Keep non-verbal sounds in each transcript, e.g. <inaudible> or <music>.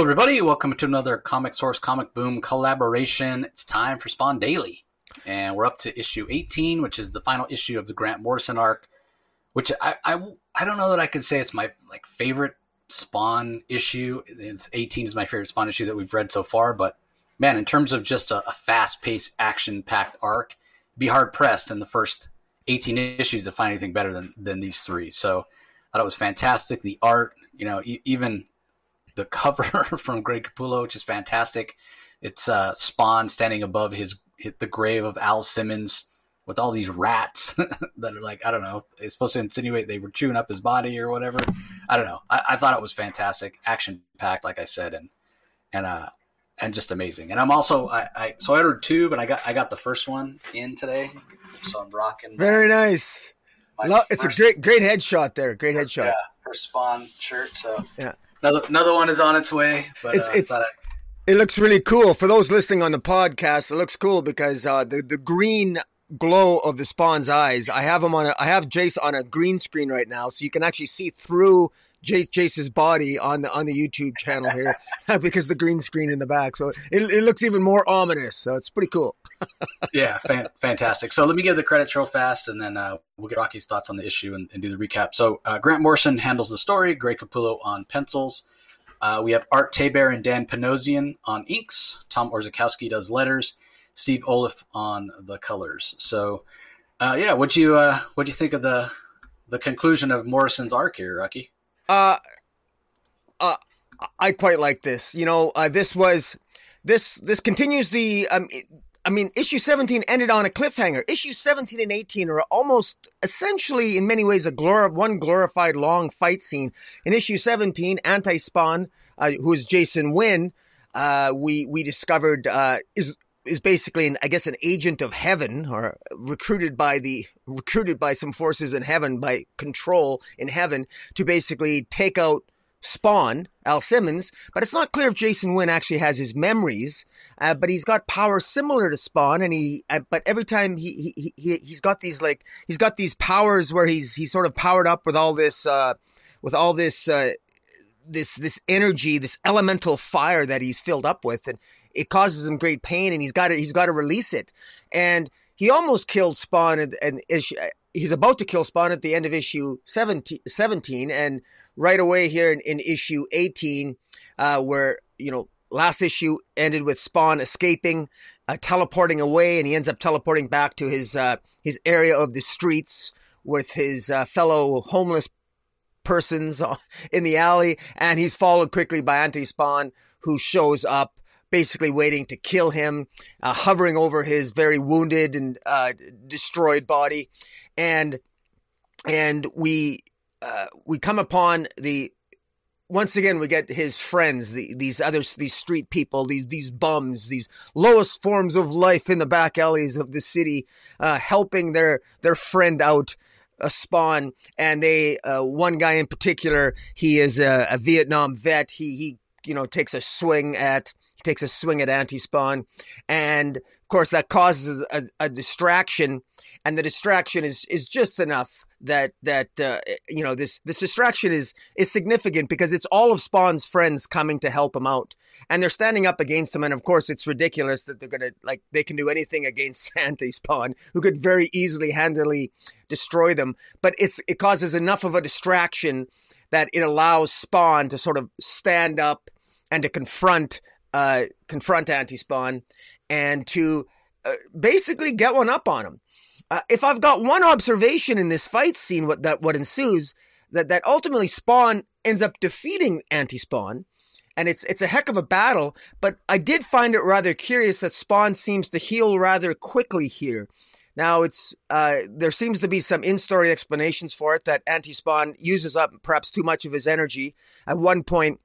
Hello, everybody. Welcome to another Comic Source Comic Boom collaboration. It's time for Spawn Daily, and we're up to issue 18, which is the final issue of the Grant Morrison arc. Which I I, I don't know that I could say it's my like favorite Spawn issue. It's 18 is my favorite Spawn issue that we've read so far, but man, in terms of just a, a fast-paced, action-packed arc, be hard pressed in the first 18 issues to find anything better than than these three. So I thought it was fantastic. The art, you know, e- even the cover <laughs> from Greg Capullo, which is fantastic. It's uh, Spawn standing above his, his the grave of Al Simmons with all these rats <laughs> that are like I don't know. It's supposed to insinuate they were chewing up his body or whatever. I don't know. I, I thought it was fantastic, action packed, like I said, and and uh and just amazing. And I'm also I, I so I ordered two, but I got I got the first one in today, so I'm rocking. Very nice. my Lo- it's a great great headshot there. Great headshot. yeah first Spawn shirt. So Yeah. Another another one is on its way. But It's- uh, it's- I- It looks really cool for those listening on the podcast. It looks cool because uh, the the green glow of the Spawn's eyes. I have him on. A, I have Jace on a green screen right now, so you can actually see through Jace, Jace's body on the on the YouTube channel here <laughs> <laughs> because the green screen in the back. So it, it looks even more ominous. So it's pretty cool. Yeah, fan- fantastic. So let me give the credits real fast, and then uh, we'll get Rocky's thoughts on the issue and, and do the recap. So uh, Grant Morrison handles the story. Greg Capullo on pencils. Uh, we have Art Thibert and Dan Panosian on inks. Tom Orzechowski does letters. Steve Oliff on the colors. So, uh, yeah, what you uh, what do you think of the the conclusion of Morrison's arc here, Rocky? Uh, uh, I quite like this. You know, uh, this was this this continues the. Um, I mean, issue seventeen ended on a cliffhanger. Issue seventeen and eighteen are almost essentially, in many ways, a glor- one glorified long fight scene. In issue seventeen, Anti Spawn, uh, who is Jason Wynn, uh, we we discovered uh, is is basically, an, I guess, an agent of heaven, or recruited by the recruited by some forces in heaven, by control in heaven, to basically take out Spawn, Al Simmons. But it's not clear if Jason Wynn actually has his memories. Uh, but he's got powers similar to Spawn, and he. Uh, but every time he he he he's got these like he's got these powers where he's he's sort of powered up with all this uh, with all this. Uh, this this energy, this elemental fire that he's filled up with, and it causes him great pain, and he's got to he's got to release it. And he almost killed Spawn, and, and issue, he's about to kill Spawn at the end of issue 17, 17 and right away here in, in issue eighteen, uh, where you know last issue ended with Spawn escaping, uh, teleporting away, and he ends up teleporting back to his uh, his area of the streets with his uh, fellow homeless persons <laughs> in the alley, and he's followed quickly by Anti Spawn, who shows up, basically waiting to kill him, uh, hovering over his very wounded and uh, destroyed body, and and we uh, we come upon the. Once again, we get his friends, the, these others, these street people, these these bums, these lowest forms of life in the back alleys of the city, uh, helping their their friend out a spawn. And they uh, one guy in particular he is a, a vietnam vet. He he you know takes a swing at takes a swing at anti-spawn. And of course that causes a, a distraction. And the distraction is is just enough that that uh, you know this this distraction is is significant because it's all of Spawn's friends coming to help him out, and they're standing up against him. And of course, it's ridiculous that they're gonna like they can do anything against <laughs> Anti Spawn, who could very easily handily destroy them. But it's it causes enough of a distraction that it allows Spawn to sort of stand up and to confront uh, confront Anti Spawn and to uh, basically get one up on him. Uh, if I've got one observation in this fight scene, what that what ensues, that that ultimately Spawn ends up defeating Anti-Spawn, and it's it's a heck of a battle. But I did find it rather curious that Spawn seems to heal rather quickly here. Now it's uh, there seems to be some in-story explanations for it that Anti-Spawn uses up perhaps too much of his energy. At one point,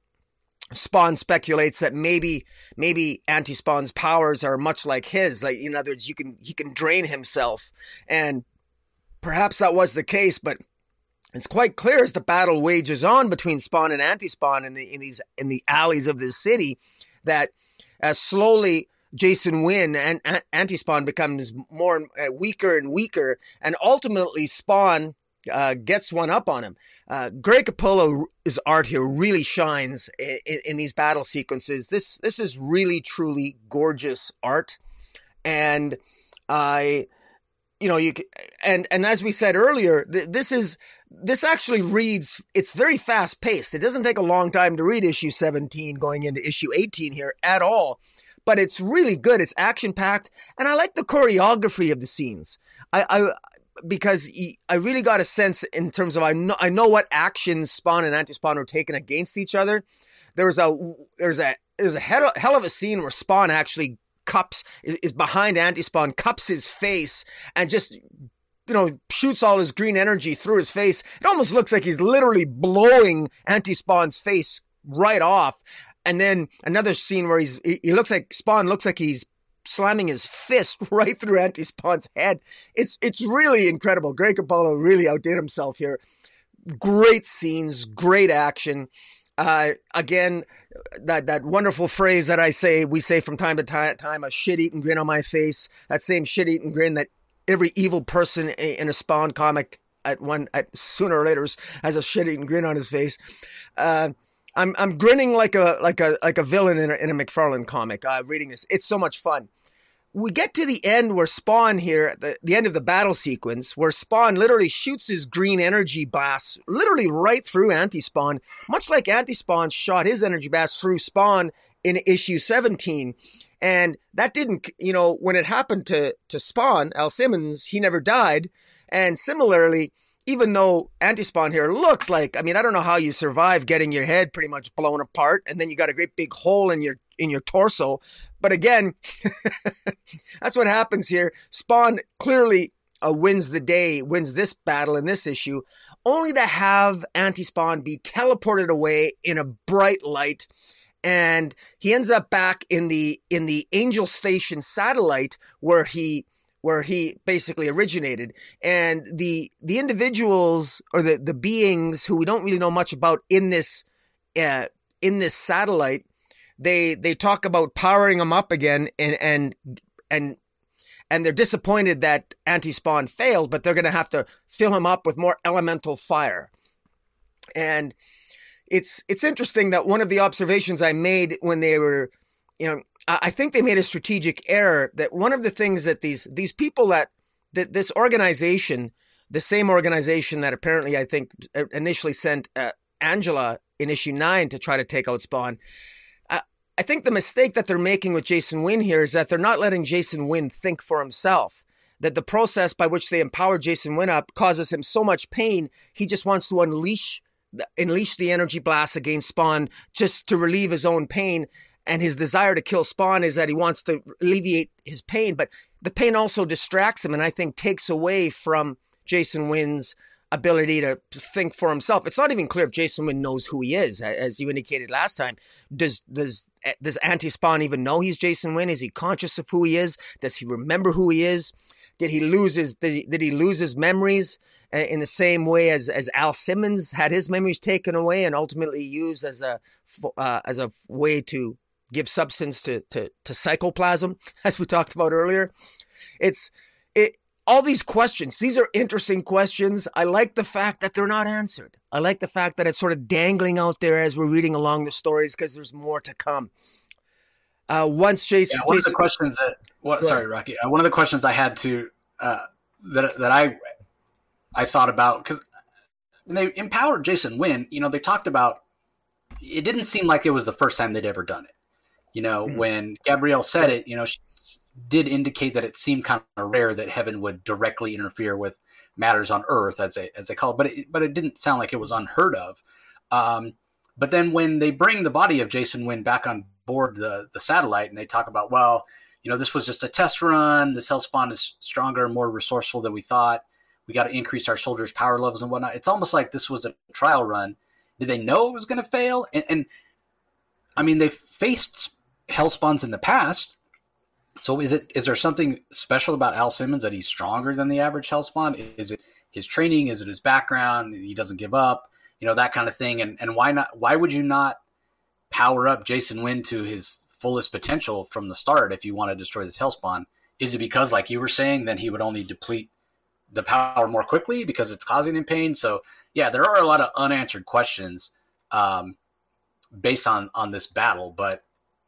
Spawn speculates that maybe maybe Anti-Spawn's powers are much like his. Like in other words, you can he can drain himself, and perhaps that was the case. But it's quite clear as the battle wages on between Spawn and Anti-Spawn in the in these in the alleys of this city that as slowly Jason Wynn and Anti Spawn becomes more uh, weaker and weaker, and ultimately Spawn uh, gets one up on him. Uh, Greg Capullo's art here really shines in, in, in, these battle sequences. This this is really truly gorgeous art, and I, you know, you and and as we said earlier, th- this is this actually reads. It's very fast paced. It doesn't take a long time to read issue seventeen going into issue eighteen here at all. But it's really good. It's action packed, and I like the choreography of the scenes. I, I because I really got a sense in terms of I know I know what actions Spawn and Anti-Spawn were taking against each other. There was a there's a there's a hell of a scene where Spawn actually cups is, is behind Anti-Spawn, cups his face, and just you know shoots all his green energy through his face. It almost looks like he's literally blowing Anti-Spawn's face right off. And then another scene where he's he, he looks like Spawn looks like he's slamming his fist <laughs> right through Anti Spawn's head. It's it's really incredible. Greg Capullo really outdid himself here. Great scenes, great action. Uh, again, that that wonderful phrase that I say we say from time to time, a shit eating grin on my face. That same shit eating grin that every evil person in a Spawn comic at one at sooner or later has a shit eating grin on his face. Uh, I'm I'm grinning like a like a like a villain in a, in a McFarlane comic. Uh, reading this, it's so much fun. We get to the end where Spawn here, the, the end of the battle sequence, where Spawn literally shoots his green energy blast literally right through Anti-Spawn, much like Anti-Spawn shot his energy blast through Spawn in issue 17. And that didn't, you know, when it happened to to Spawn, Al Simmons, he never died. And similarly, even though anti-spawn here looks like, I mean, I don't know how you survive getting your head pretty much blown apart and then you got a great big hole in your in your torso. But again, <laughs> that's what happens here. Spawn clearly uh, wins the day, wins this battle in this issue, only to have anti-spawn be teleported away in a bright light and he ends up back in the in the Angel Station satellite where he where he basically originated. And the the individuals or the the beings who we don't really know much about in this uh, in this satellite they they talk about powering them up again and and and and they're disappointed that anti-spawn failed but they're going to have to fill him up with more elemental fire. And it's it's interesting that one of the observations i made when they were you know I think they made a strategic error that one of the things that these these people that that this organization, the same organization that apparently I think uh, initially sent uh, Angela in issue nine to try to take out Spawn. Uh, I think the mistake that they're making with Jason Wynn here is that they're not letting Jason Wynn think for himself. That the process by which they empower Jason Wynn up causes him so much pain, he just wants to unleash unleash the energy blast against Spawn just to relieve his own pain and his desire to kill Spawn is that he wants to alleviate his pain, but the pain also distracts him and I think takes away from Jason Wynn's ability to think for himself. It's not even clear if Jason Wynn knows who he is, as you indicated last time. Does does does Anti Spawn even know he's Jason Wynn? Is he conscious of who he is? Does he remember who he is? Did he lose his did he, did he lose his memories uh, in the same way as as Al Simmons had his memories taken away and ultimately used as a uh, as a way to give substance to, to, to psychoplasm, <laughs> as we talked about earlier. It's it all these questions, these are interesting questions. I like the fact that they're not answered. I like the fact that it's sort of dangling out there as we're reading along the stories because there's more to come. Uh, once Jason, yeah, one Jason, of the questions that, what, sorry, Rocky, uh, one of the questions I had to uh, that that I I thought about because when they empowered Jason Wynn, you know, they talked about it didn't seem like it was the first time they'd ever done it. You know, mm-hmm. when Gabrielle said it, you know, she did indicate that it seemed kind of rare that heaven would directly interfere with matters on earth, as they as they call it. But it, but it didn't sound like it was unheard of. Um, but then when they bring the body of Jason Wynn back on board the the satellite, and they talk about, well, you know, this was just a test run. This Hellspawn is stronger and more resourceful than we thought. We got to increase our soldiers' power levels and whatnot. It's almost like this was a trial run. Did they know it was going to fail? And, and I mean, they faced Hellspawns in the past. So is it is there something special about Al Simmons that he's stronger than the average Hellspawn? Is it his training? Is it his background? He doesn't give up, you know, that kind of thing. And and why not? Why would you not power up Jason Wynn to his fullest potential from the start if you want to destroy this Hellspawn? Is it because, like you were saying, then he would only deplete the power more quickly because it's causing him pain. So yeah, there are a lot of unanswered questions um, based on on this battle, but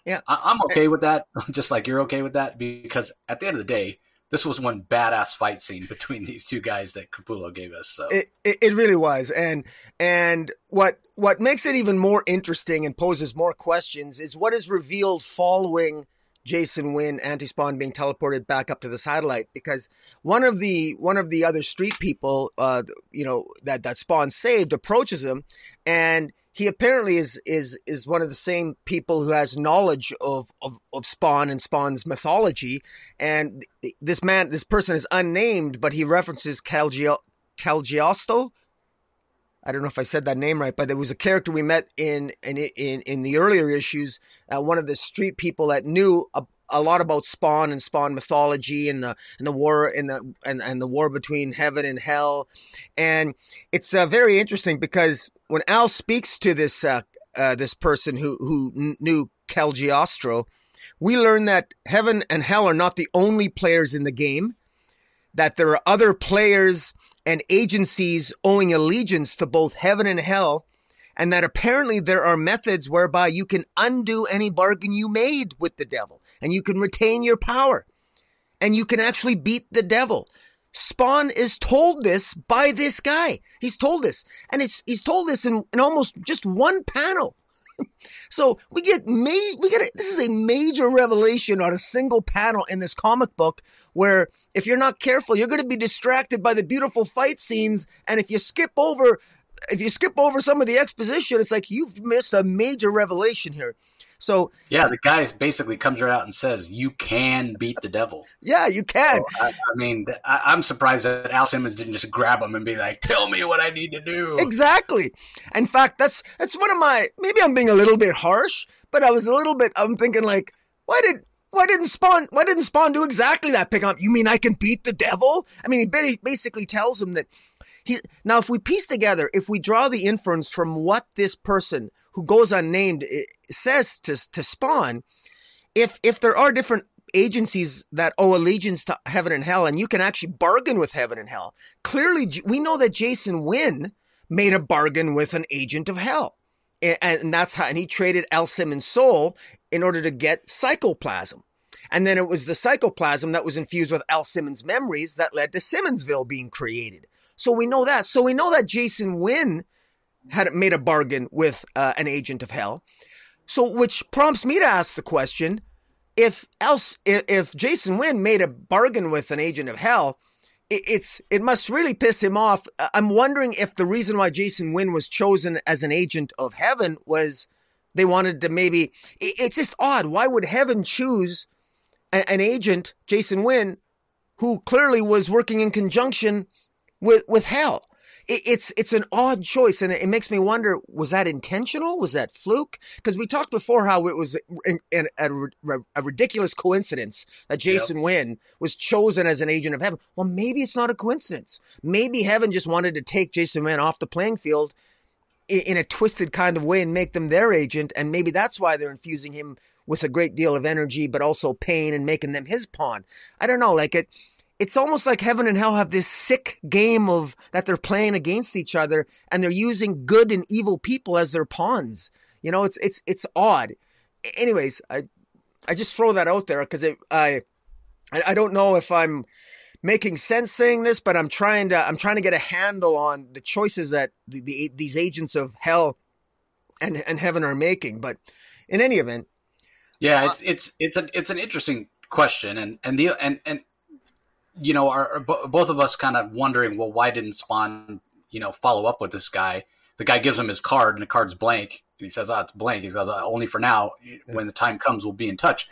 yeah, I, am okay with that. <laughs> Just like you're okay with that because at the end of the day, this was one badass fight scene between these two guys that Capullo gave us. So it, it, it really was, and and what what makes it even more interesting and poses more questions is what is revealed following Jason Wynn anti-spawn being teleported back up to the satellite because one of the one of the other street people, uh, you know that that Spawn saved approaches him, and he apparently is is is one of the same people who has knowledge of of, of Spawn and Spawn's mythology, and this man this person is unnamed, but he references Calgio, Calgiosto. I don't know if I said that name right, but there was a character we met in in in, in the earlier issues. Uh, one of the street people that knew a, a lot about Spawn and Spawn mythology and the and the war and the and, and the war between heaven and hell, and it's uh, very interesting because when Al speaks to this uh, uh, this person who who knew Cagliostro, we learn that heaven and hell are not the only players in the game, that there are other players and agencies owing allegiance to both heaven and hell, and that apparently there are methods whereby you can undo any bargain you made with the devil, and you can retain your power, and you can actually beat the devil. Spawn is told this by this guy. He's told this, and it's he's told this in, in almost just one panel. <laughs> so we get ma- we get a, this is a major revelation on a single panel in this comic book where if you're not careful, you're going to be distracted by the beautiful fight scenes. And if you skip over, if you skip over some of the exposition, it's like you've missed a major revelation here. So yeah, the guy basically comes right out and says, "You can beat the devil." Yeah, you can. So, I, I, mean, I, am surprised that Al Simmons didn't just grab him and be like, "Tell me what I need to do." Exactly. In fact, that's that's one of my. Maybe I'm being a little bit harsh, but I was a little bit. I'm thinking like, why did why didn't Spawn? Why didn't Spawn do exactly that? Pick up. You mean I can beat the devil? I mean, he basically tells him that he. Now, if we piece together, if we draw the inference from what this person who goes unnamed says to to Spawn, if if there are different agencies that owe allegiance to heaven and hell, and you can actually bargain with heaven and hell. Clearly, we know that Jason Wynn made a bargain with an agent of hell. And, that's how, and he traded Al Simmons' soul in order to get psychoplasm. And then it was the psychoplasm that was infused with Al Simmons' memories that led to Simmonsville being created. So we know that. So we know that Jason Wynn had made a bargain with uh, an agent of hell. So, which prompts me to ask the question: If else, if, Jason Wynn made a bargain with an agent of hell, it, it's it must really piss him off. I'm wondering if the reason why Jason Wynn was chosen as an agent of heaven was they wanted to maybe. It's just odd. Why would heaven choose an agent, Jason Wynn, who clearly was working in conjunction with with hell? It's it's an odd choice, and it makes me wonder: was that intentional? Was that fluke? Because we talked before how it was a, a, a ridiculous coincidence that Jason yep. Wynn was chosen as an agent of heaven. Well, maybe it's not a coincidence. Maybe heaven just wanted to take Jason Wynn off the playing field in a twisted kind of way and make them their agent. And maybe that's why they're infusing him with a great deal of energy, but also pain and making them his pawn. I don't know. Like it, it's almost like heaven and hell have this sick game of that they're playing against each other and they're using good and evil people as their pawns. You know, it's, it's, it's odd. Anyways, I, I just throw that out there because I, I don't know if I'm, making sense saying this, but I'm trying to I'm trying to get a handle on the choices that the, the, these agents of hell and and heaven are making. But in any event, yeah, uh, it's it's it's an it's an interesting question, and and the and and you know, are, both of us kind of wondering, well, why didn't Spawn you know follow up with this guy? The guy gives him his card, and the card's blank. And he says, "Oh, it's blank." He says, uh, "Only for now. When the time comes, we'll be in touch."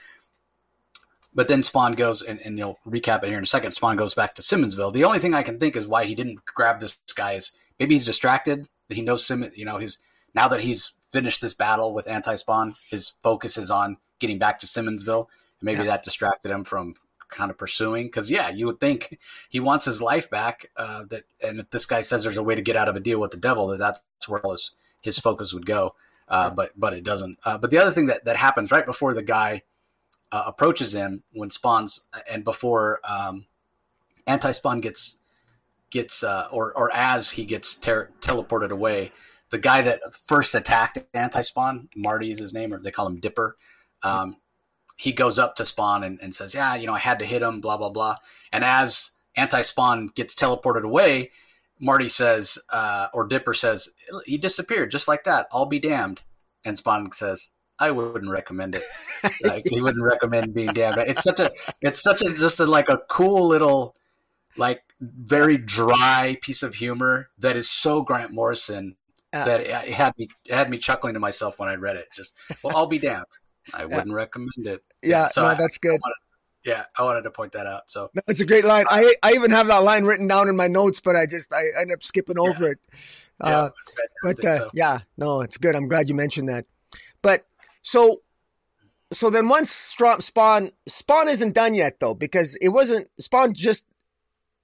But then Spawn goes, and, and you'll recap it here in a second. Spawn goes back to Simmonsville. The only thing I can think is why he didn't grab this guy is maybe he's distracted. He knows Simmons, you know, he's now that he's finished this battle with Anti Spawn, his focus is on getting back to Simmonsville. And maybe yeah. that distracted him from kind of pursuing. Because yeah, you would think he wants his life back. Uh, that and if this guy says there's a way to get out of a deal with the devil, that that's where his his focus would go. Uh. But but it doesn't. Uh, but the other thing that that happens right before the guy uh, approaches him when Spawn's and before um, Anti Spawn gets gets uh, or or as he gets ter- teleported away, the guy that first attacked Anti Spawn, Marty is his name, or they call him Dipper. Um, he goes up to Spawn and, and says, "Yeah, you know, I had to hit him." Blah blah blah. And as Anti Spawn gets teleported away, Marty says, uh, or Dipper says, "He disappeared just like that. I'll be damned." And Spawn says, I wouldn't recommend it. <laughs> Like he wouldn't recommend being damned. It's such a it's such a just a, like a cool little like very dry piece of humor that is so Grant Morrison uh, that it had me it had me chuckling to myself when I read it. Just well, I'll be damned. I wouldn't recommend it. Yeah, so no, I, that's good. I wanted, yeah, I wanted to point that out. So no, it's a great line. I I even have that line written down in my notes, but I just I, I end up skipping over yeah. it. Uh, but uh, so. yeah, no, it's good. I'm glad you mentioned that. But so so then once Spawn Spawn isn't done yet though because it wasn't Spawn just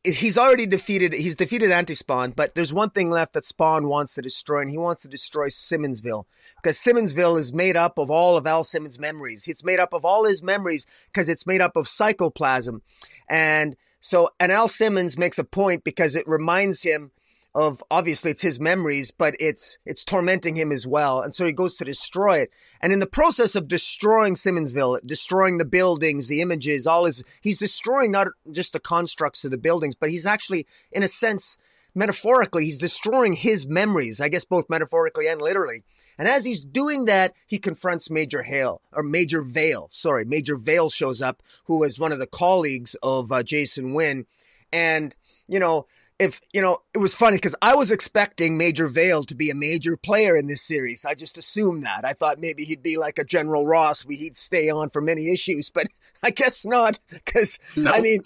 he's already defeated he's defeated anti-spawn but there's one thing left that spawn wants to destroy and he wants to destroy simmonsville because simmonsville is made up of all of al simmons memories. It's made up of all his memories because it's made up of psychoplasm. And so and al simmons makes a point because it reminds him of obviously it's his memories, but it's it's tormenting him as well. And so he goes to destroy it. And in the process of destroying Simmonsville, destroying the buildings, the images, all his he's destroying not just the constructs of the buildings, but he's actually, in a sense, metaphorically, he's destroying his memories, I guess both metaphorically and literally. And as he's doing that, he confronts Major Hale, or Major Vale. Sorry, Major Vale shows up, who is one of the colleagues of uh, Jason Wynn. And, you know, if you know, it was funny because I was expecting Major Vale to be a major player in this series. I just assumed that. I thought maybe he'd be like a General Ross, we he'd stay on for many issues, but <laughs> I guess not. Because I mean,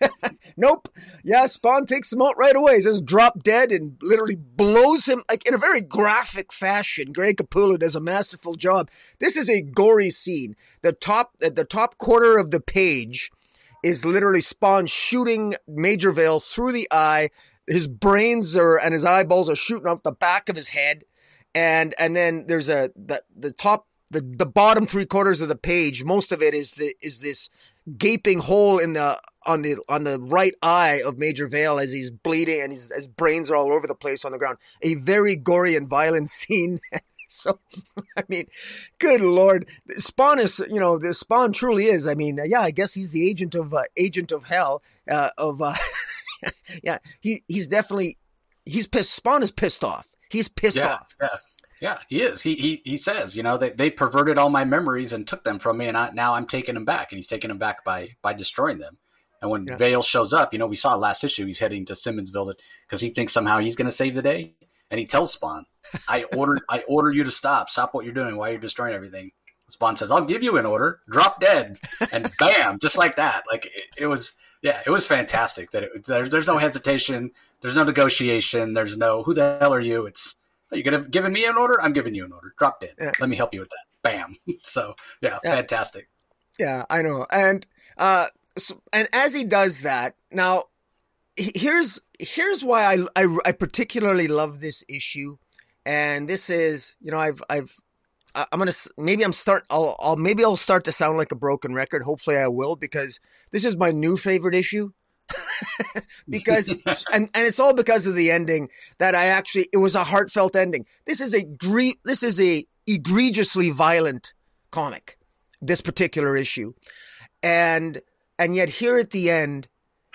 <laughs> nope. Yeah, Spawn takes him out right away. He says drop dead and literally blows him like in a very graphic fashion. Greg Capullo does a masterful job. This is a gory scene. The top, the top quarter of the page is literally Spawn shooting Major Vale through the eye. His brains are and his eyeballs are shooting out the back of his head, and and then there's a the the top the the bottom three quarters of the page. Most of it is the is this gaping hole in the on the on the right eye of Major Vale as he's bleeding and his, his brains are all over the place on the ground. A very gory and violent <laughs> scene. So, <laughs> I mean, good lord, Spawn is you know the Spawn truly is. I mean, yeah, I guess he's the agent of uh, agent of hell uh, of uh, <laughs> yeah. He he's definitely he's pissed. Spawn is pissed off. He's pissed yeah, off. Yeah. Yeah, he is. He he he says, you know, they, they perverted all my memories and took them from me, and I, now I'm taking them back, and he's taking them back by by destroying them. And when yeah. Vale shows up, you know, we saw last issue, he's heading to Simmonsville because he thinks somehow he's going to save the day and he tells Spawn, "I order, I order you to stop. Stop what you're doing. Why you're destroying everything." Spawn says, "I'll give you an order. Drop dead." And <laughs> bam, just like that. Like it, it was, yeah, it was fantastic. That it, there's there's no hesitation. There's no negotiation. There's no who the hell are you? It's are you gonna giving me an order? I'm giving you an order. Drop dead. Yeah. Let me help you with that. Bam. <laughs> So yeah, yeah. fantastic. Yeah, I know. And uh, so, and as he does that, now here's here's why I, I, I particularly love this issue, and this is you know I've I've I'm gonna maybe I'm start I'll, I'll maybe I'll start to sound like a broken record. Hopefully I will because this is my new favorite issue. <laughs> because <laughs> and and it's all because of the ending that I actually it was a heartfelt ending. This is a gre- this is a egregiously violent comic. This particular issue, and and yet here at the end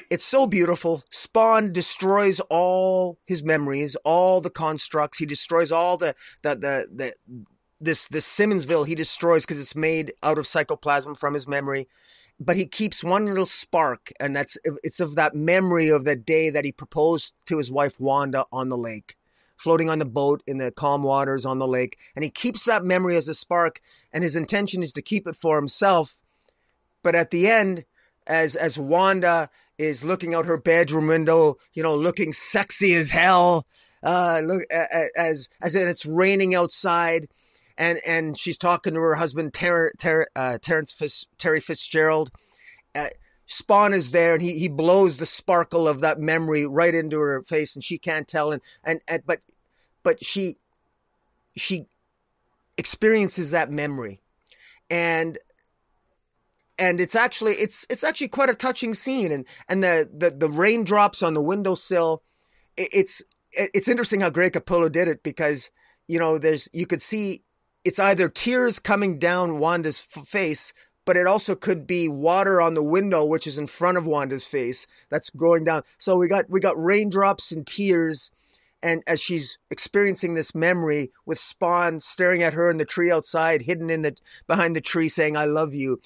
it's so beautiful. Spawn destroys all his memories, all the constructs. He destroys all the the the, the this this Simmonsville he destroys because it's made out of psychoplasm from his memory. But he keeps one little spark, and that's it's of that memory of that day that he proposed to his wife Wanda on the lake, floating on the boat in the calm waters on the lake. And he keeps that memory as a spark, and his intention is to keep it for himself. But at the end, as as Wanda is looking out her bedroom window, you know, looking sexy as hell. Uh, look as as it's raining outside, and and she's talking to her husband Ter- Ter- uh, Terrence Terry Fitzgerald. Uh, Spawn is there, and he he blows the sparkle of that memory right into her face, and she can't tell. And and, and but but she she experiences that memory, and and it's actually it's it's actually quite a touching scene. And and the the, the raindrops on the windowsill it, it's it's interesting how Greg Capullo did it because you know there's you could see it's either tears coming down Wanda's f- face but it also could be water on the window which is in front of Wanda's face that's going down. So we got we got raindrops and tears and as she's experiencing this memory with Spawn staring at her in the tree outside, hidden in the behind the tree, saying "I love you,"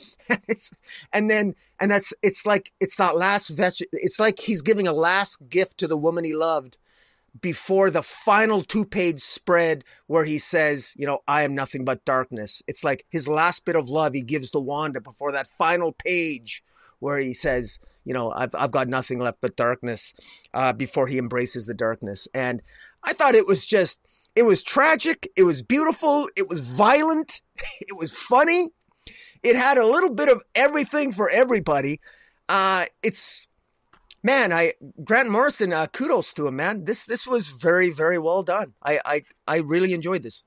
<laughs> and then and that's it's like it's that last vestige. It's like he's giving a last gift to the woman he loved before the final two page spread where he says, you know, I am nothing but darkness. It's like his last bit of love he gives to Wanda before that final page where he says, you know, I've, I've got nothing left but darkness uh, before he embraces the darkness. And I thought it was just, it was tragic. It was beautiful. It was violent. <laughs> It was funny. It had a little bit of everything for everybody. Uh, it's, man, I Grant Morrison, uh, kudos to him, man. This this was very very well done. I I I really enjoyed this.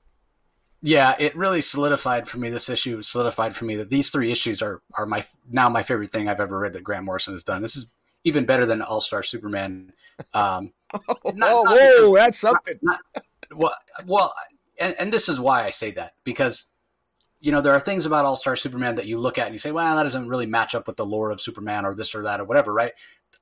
Yeah, it really solidified for me. This issue solidified for me that these three issues are are my now my favorite thing I've ever read that Grant Morrison has done. This is even better than All Star Superman. Um, <laughs> oh, not, not whoa, because, that's something. Not, well, well, and, and this is why I say that because you know there are things about All Star Superman that you look at and you say, well, that doesn't really match up with the lore of Superman or this or that or whatever, right?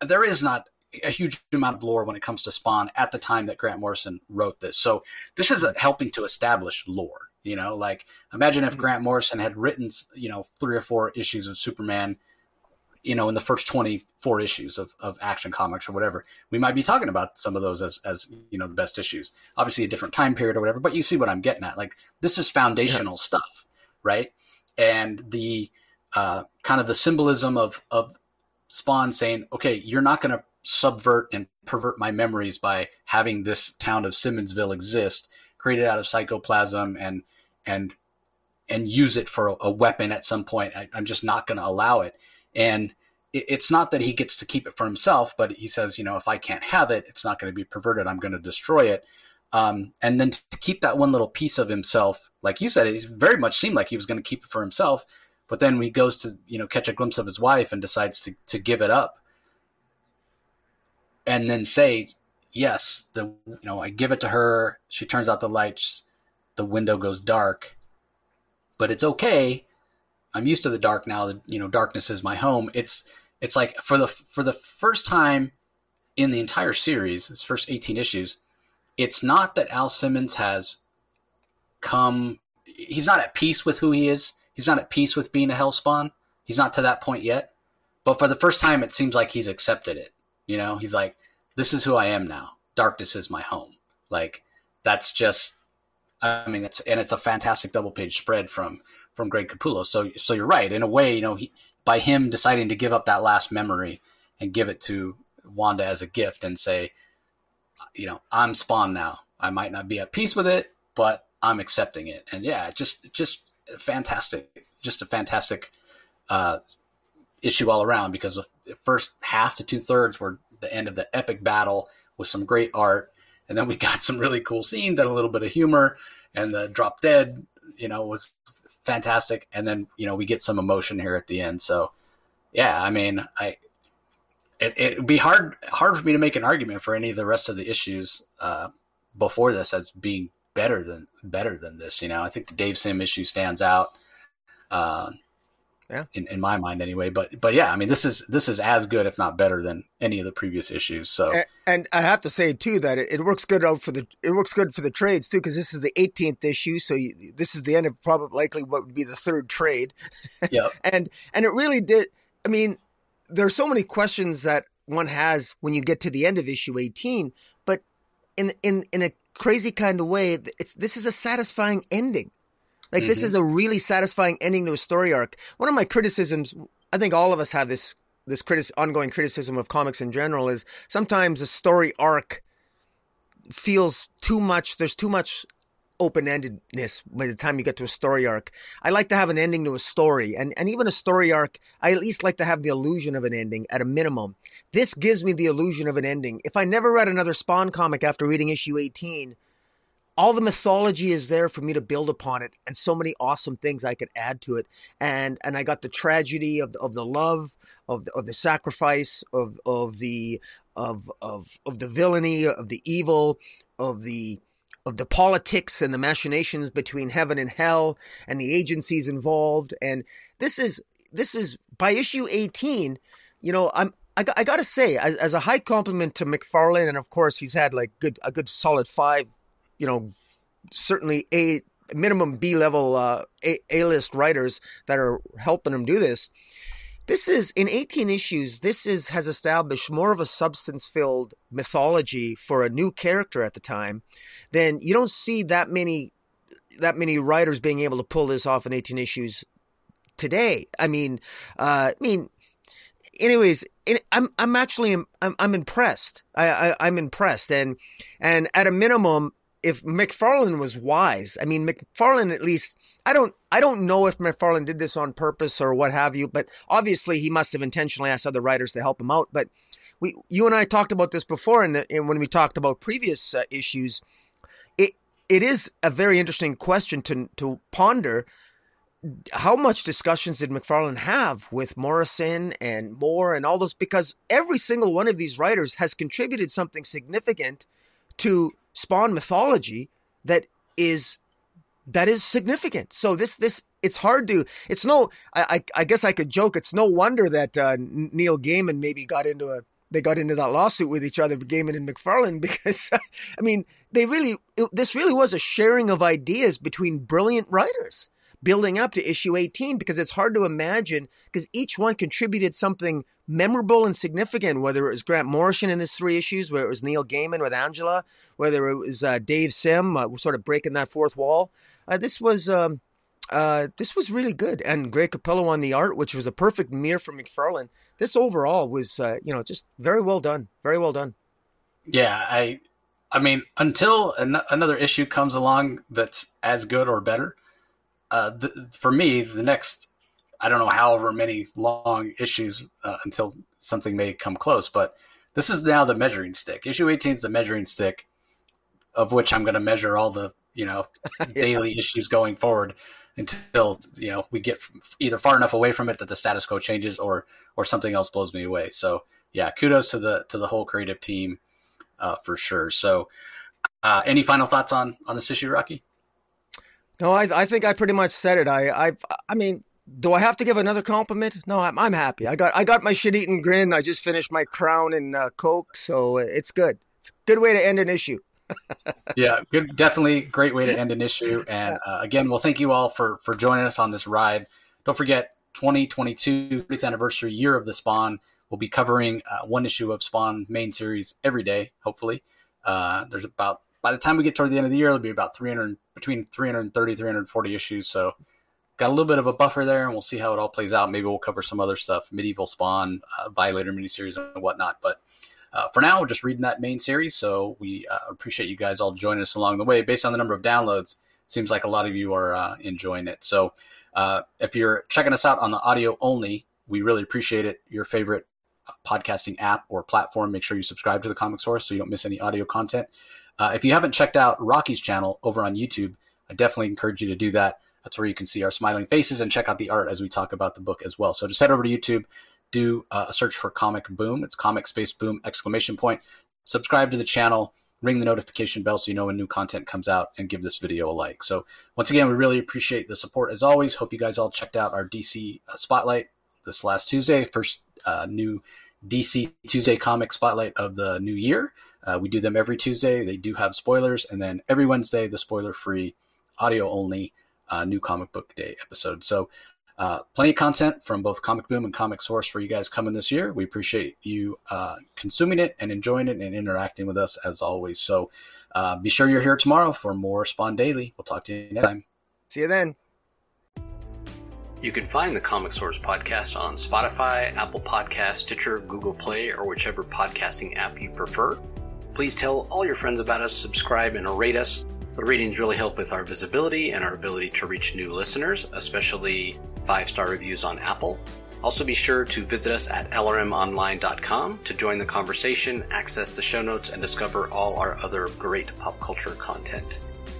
There is not a huge amount of lore when it comes to Spawn at the time that Grant Morrison wrote this. So this is helping to establish lore. You know, like imagine if mm-hmm. Grant Morrison had written, you know, three or four issues of Superman, you know, in the first 24 issues of, of action comics or whatever, we might be talking about some of those as, as, you know, the best issues. Obviously a different time period or whatever, but you see what I'm getting at. Like this is foundational yeah. stuff, right? And the uh, kind of the symbolism of, of Spawn saying, okay, you're not going to subvert and pervert my memories by having this town of Simmonsville exist, created out of psychoplasm and and and use it for a, weapon at some point. I, am just not going to allow it. And it, it's not that he gets to keep it for himself, but he says, you know, if I can't have it, it's not going to be perverted. I'm going to destroy it. Um, and then to keep that one little piece of himself, like you said, it very much seemed like he was going to keep it for himself. But then he goes to, you know, catch a glimpse of his wife and decides to, to give it up. And then say, yes, the you know, I give it to her. She turns out the lights the window goes dark, but it's okay. I'm used to the dark now. That you know, darkness is my home. It's it's like for the for the first time in the entire series, its first 18 issues, it's not that Al Simmons has come. He's not at peace with who he is. He's not at peace with being a Hellspawn. He's not to that point yet. But for the first time, it seems like he's accepted it. You know, he's like, this is who I am now. Darkness is my home. Like, that's just I mean, it's and it's a fantastic double page spread from from Greg Capullo. So so you're right. In a way, you know, he, by him deciding to give up that last memory and give it to Wanda as a gift and say, you know, I'm Spawn now. I might not be at peace with it, but I'm accepting it. And yeah, just just fantastic, just a fantastic uh, issue all around because the first half to two thirds were the end of the epic battle with some great art and then we <laughs> got some really cool scenes and a little bit of humor, and the drop dead, you know, was fantastic. And then you know we get some emotion here at the end. So yeah, I mean, I it it'd be hard hard for me to make an argument for any of the rest of the issues uh, before this as being better than better than this. You know, I think the Dave Sim issue stands out. Uh, yeah. In, in my mind anyway. But but yeah, I mean this is this is as good, if not better, than any of the previous issues. So and, and I have to say too that it, it, works good out for the it works good for the trades too because this is the 18th issue, so you, this is the end of probably likely what would be the third trade. <laughs> Yeah. and and it really did. I mean, there are so many questions that one has when you get to the end of issue 18, but in in in a crazy kind of way, it's this is a satisfying ending. Like mm-hmm. this is a really satisfying ending to a story arc. One of my criticisms, I think all of us have this this critic, ongoing criticism of comics in general is sometimes a story arc feels too much. There's too much open endedness by the time you get to a story arc. I like to have an ending to a story, and and even a story arc, I at least like to have the illusion of an ending at a minimum. This gives me the illusion of an ending. If I never read another Spawn comic after reading issue 18, all the mythology is there for me to build upon it and so many awesome things I could add to it. And and I got the tragedy of the, of the love of the, of the sacrifice of of the of of of the villainy of the evil of the of the politics and the machinations between heaven and hell and the agencies involved. And this is this is by issue 18 you know i'm I, I gotta say, as, as a high compliment to McFarlane, and of course he's had like good a good solid five you know, certainly a minimum B level uh, A list writers that are helping him do this. This is in 18 issues. This is has established more of a substance filled mythology for a new character at the time. Then you don't see that many that many writers being able to pull this off in 18 issues today. I mean, uh, I mean, anyways, I'm I'm actually I'm I'm impressed. I, I am impressed, and and at a minimum, if McFarlane was wise, I mean, McFarlane at least, I don't, I don't know if McFarlane did this on purpose or what have you, but obviously he must have intentionally asked other writers to help him out. But we, you and I talked about this before, and when we talked about previous uh, issues, it, it is a very interesting question to to ponder. How much discussions did McFarlane have with Morrison and Moore and all those? Because every single one of these writers has contributed something significant to spawn mythology that is that is significant. So this this it's hard to it's no I I, I guess I could joke it's no wonder that uh, Neil Gaiman maybe got into a they got into that lawsuit with each other, Gaiman and McFarlane, <laughs> because I mean they really it, this really was a sharing of ideas between brilliant writers building up to issue 18 because it's hard to imagine because each one contributed something memorable and significant, whether it was Grant Morrison in his three issues, whether it was Neil Gaiman with Angela, whether it was uh, Dave Sim uh, sort of breaking that fourth wall. Uh, this was um, uh, this was really good, and Greg Capullo on the art, which was a perfect mirror for McFarlane. This overall was, uh, you know, just very well done, very well done. Yeah, I, I mean, until an- another issue comes along that's as good or better, uh, the, for me, the next I don't know however many long issues uh, until something may come close, but this is now the measuring stick. Issue 18 is the measuring stick of which I'm going to measure all the you know <laughs> yeah. daily issues going forward until you know we get either far enough away from it that the status quo changes or or something else blows me away. So yeah, kudos to the to the whole creative team uh, for sure. So uh, any final thoughts on on this issue, Rocky? No, I I think I pretty much said it. I I I mean do I have to give another compliment? No, I'm, I'm happy. I got I got my shit eating grin. I just finished my crown and uh, coke, so it's good. It's a good way to end an issue. <laughs> yeah, good, definitely great way to end an issue. <laughs> And uh, again, well, thank you all for for joining us on this ride. Don't forget, 2022 30th anniversary year of the Spawn. We'll be covering uh, one issue of Spawn main series every day. Hopefully, uh, there's about by the time we get toward the end of the year, it'll be about 300 between 330 340 issues. So got a little bit of a buffer there, and we'll see how it all plays out. Maybe we'll cover some other stuff, medieval spawn, uh, Violator miniseries, and whatnot. But uh, for now, we're just reading that main series. So we uh, appreciate you guys all joining us along the way. Based on the number of downloads, seems like a lot of you are uh, enjoying it. So uh, if you're checking us out on the audio only, we really appreciate it. Your favorite uh, podcasting app or platform, make sure you subscribe to the Comic Source so you don't miss any audio content. If you haven't checked out Rocky's channel over on YouTube, I definitely encourage you to do that. That's where you can see our smiling faces and check out the art as we talk about the book as well. So just head over to YouTube, do uh, a search for Comic Boom. It's Comic Space Boom exclamation point. Subscribe to the channel, ring the notification bell so you know when new content comes out, and give this video a like. So once again, we really appreciate the support as always. Hope you guys all checked out our DC uh, Spotlight this last Tuesday, first uh, new DC Tuesday comic spotlight of the new year. Uh, we do them every Tuesday. They do have spoilers, and then every Wednesday, the spoiler free, audio only uh, new comic book day episode. So, uh, plenty of content from both Comic Boom and Comic Source for you guys coming this year. We appreciate you uh, consuming it and enjoying it and interacting with us as always. So, uh, be sure you're here tomorrow for more Spawn Daily. We'll talk to you next time. See you then. You can find the Comic Source podcast on Spotify, Apple Podcast, Stitcher, Google Play, or whichever podcasting app you prefer. Please tell all your friends about us, subscribe, and rate us. The ratings really help with our visibility and our ability to reach new listeners, especially five star reviews on Apple. Also, be sure to visit us at lrmonline.com to join the conversation, access the show notes, and discover all our other great pop culture content.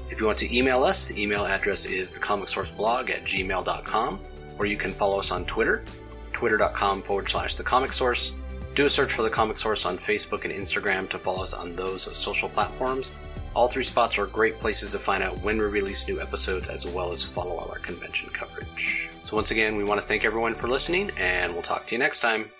If you want to email us, the email address is thecomicsourceblog at gmail.com, or you can follow us on Twitter, twitter.com forward slash the comic source. Do a search for the comic source on Facebook and Instagram to follow us on those social platforms. All three spots are great places to find out when we release new episodes as well as follow all our convention coverage. So, once again, we want to thank everyone for listening, and we'll talk to you next time.